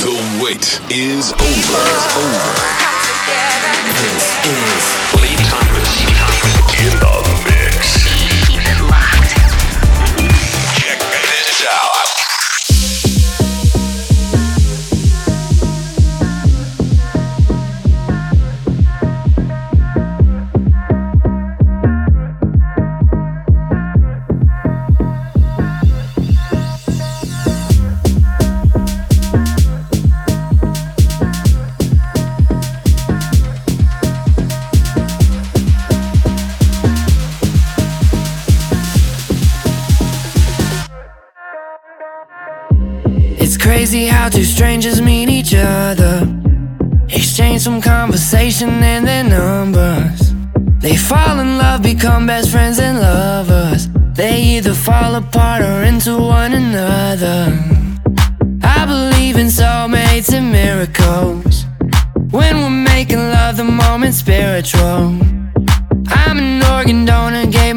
The wait is over. Over. This is Lee Thomas in the Exchange some conversation and their numbers. They fall in love, become best friends and lovers. They either fall apart or into one another. I believe in soulmates and miracles. When we're making love, the moment's spiritual. I'm an organ donor, gave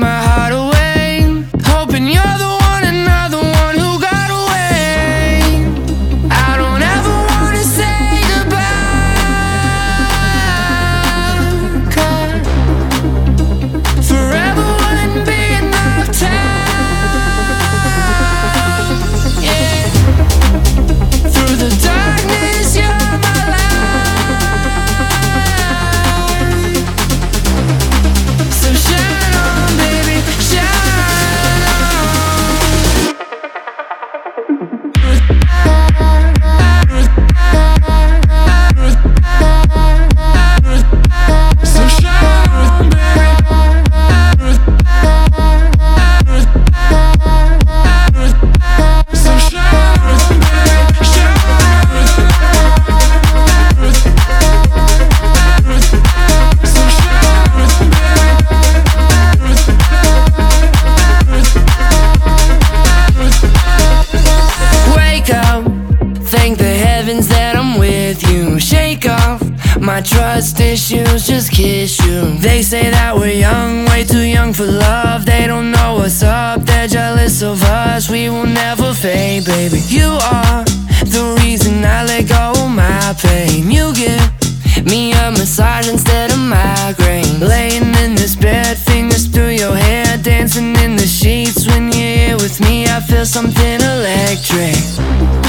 trust issues, just kiss you. They say that we're young, way too young for love. They don't know what's up, they're jealous of us. We will never fade, baby. You are the reason I let go of my pain. You give me a massage instead of migraine. Laying in this bed, fingers through your hair, dancing in the sheets. When you're here with me, I feel something electric.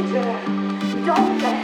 And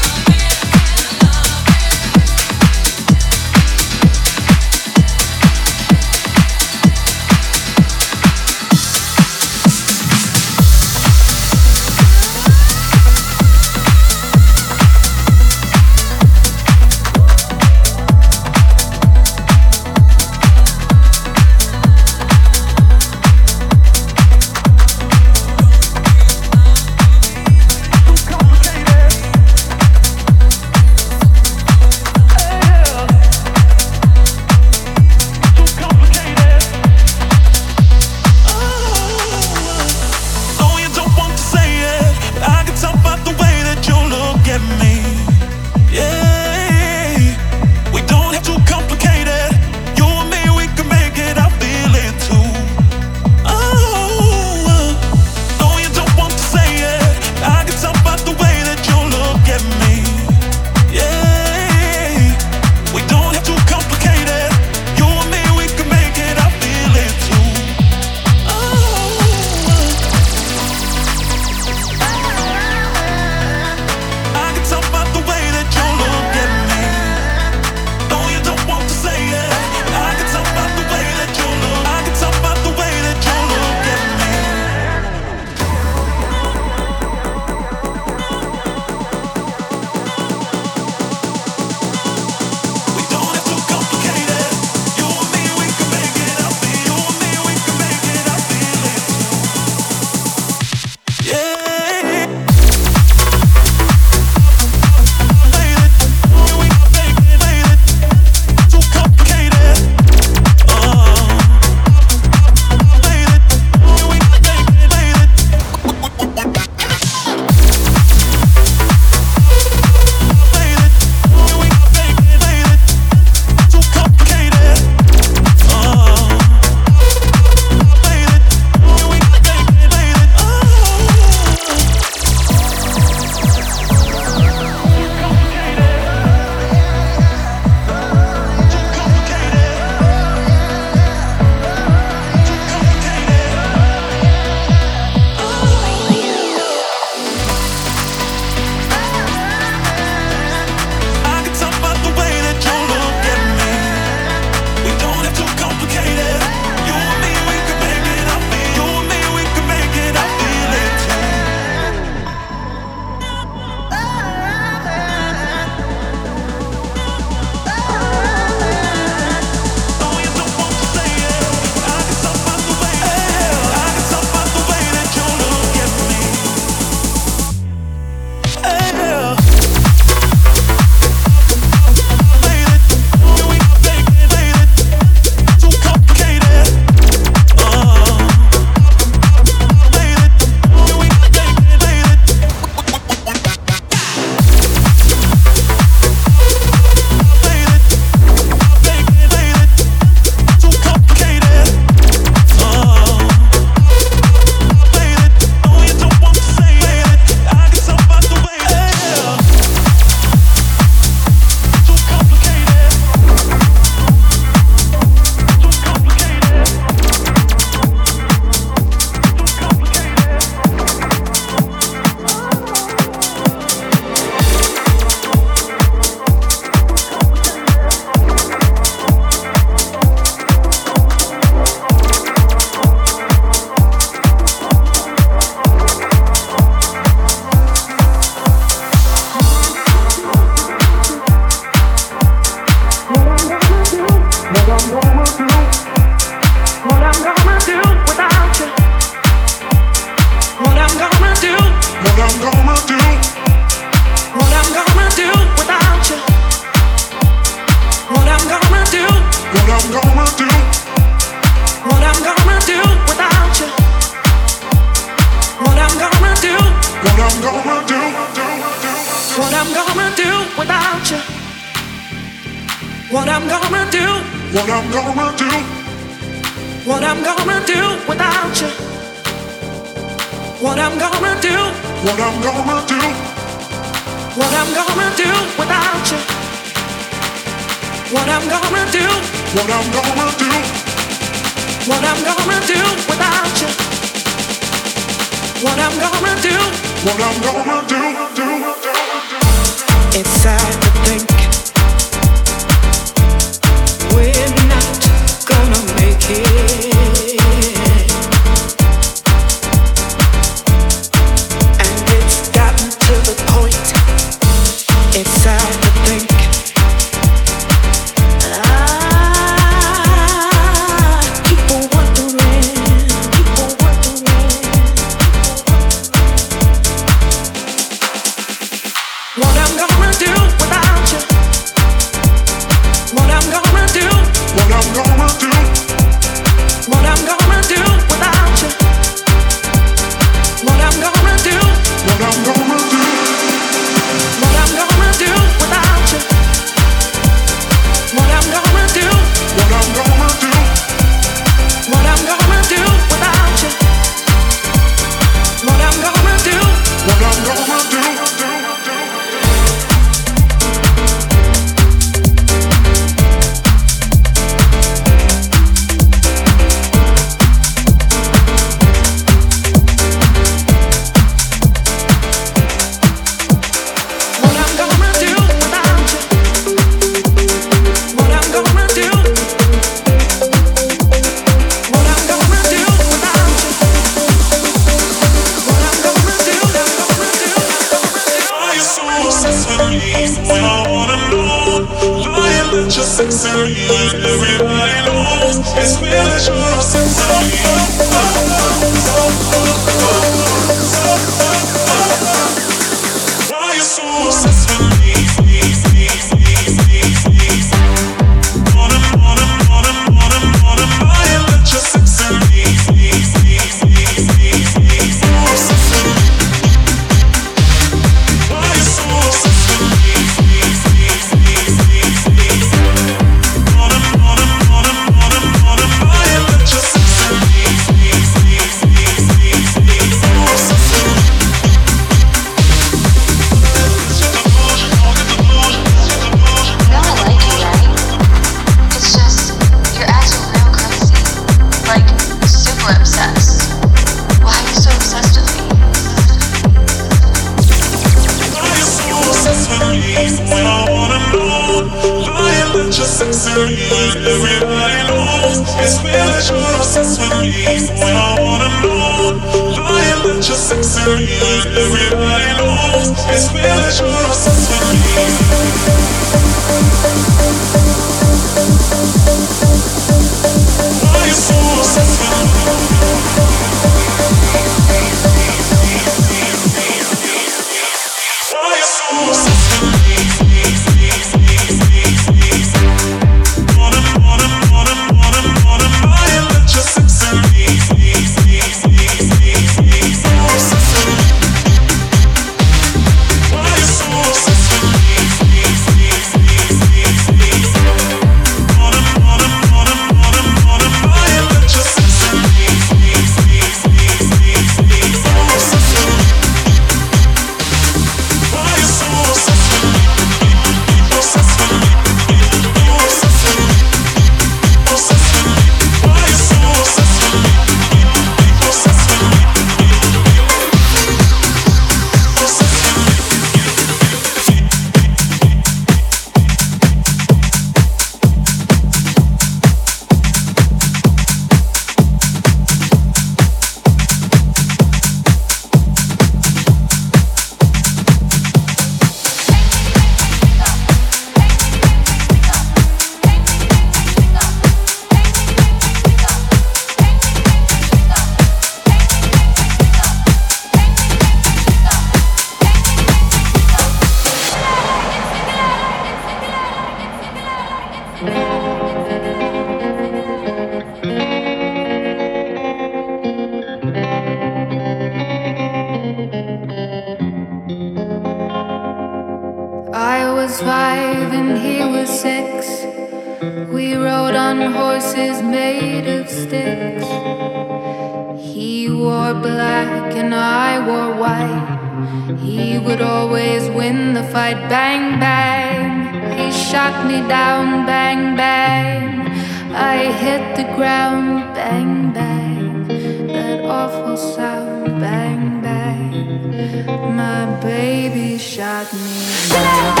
love.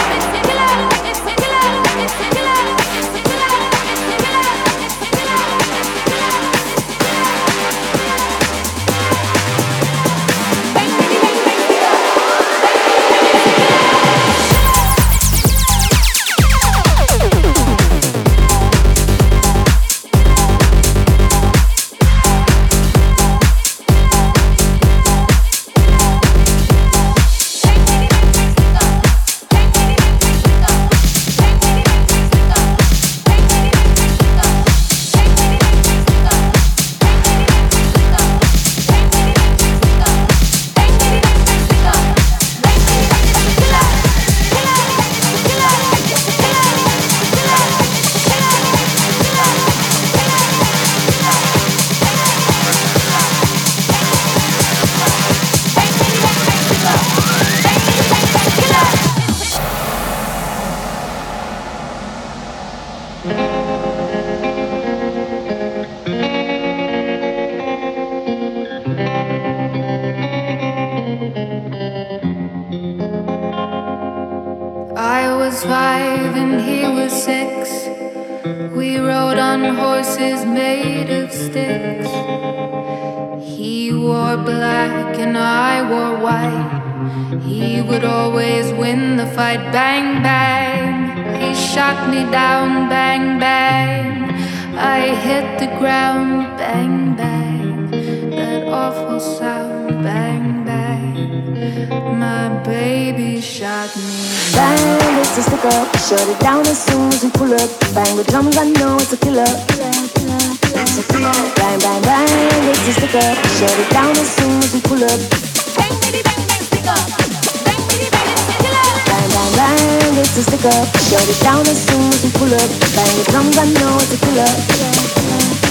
knows it pull up. Bang the drums, I know it's a pull up.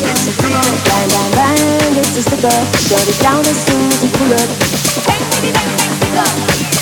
It's a pull. Bang, bang, bang, it's a stick up. Shut it down as soon as you pull up. Bang, bang, bang, stick up.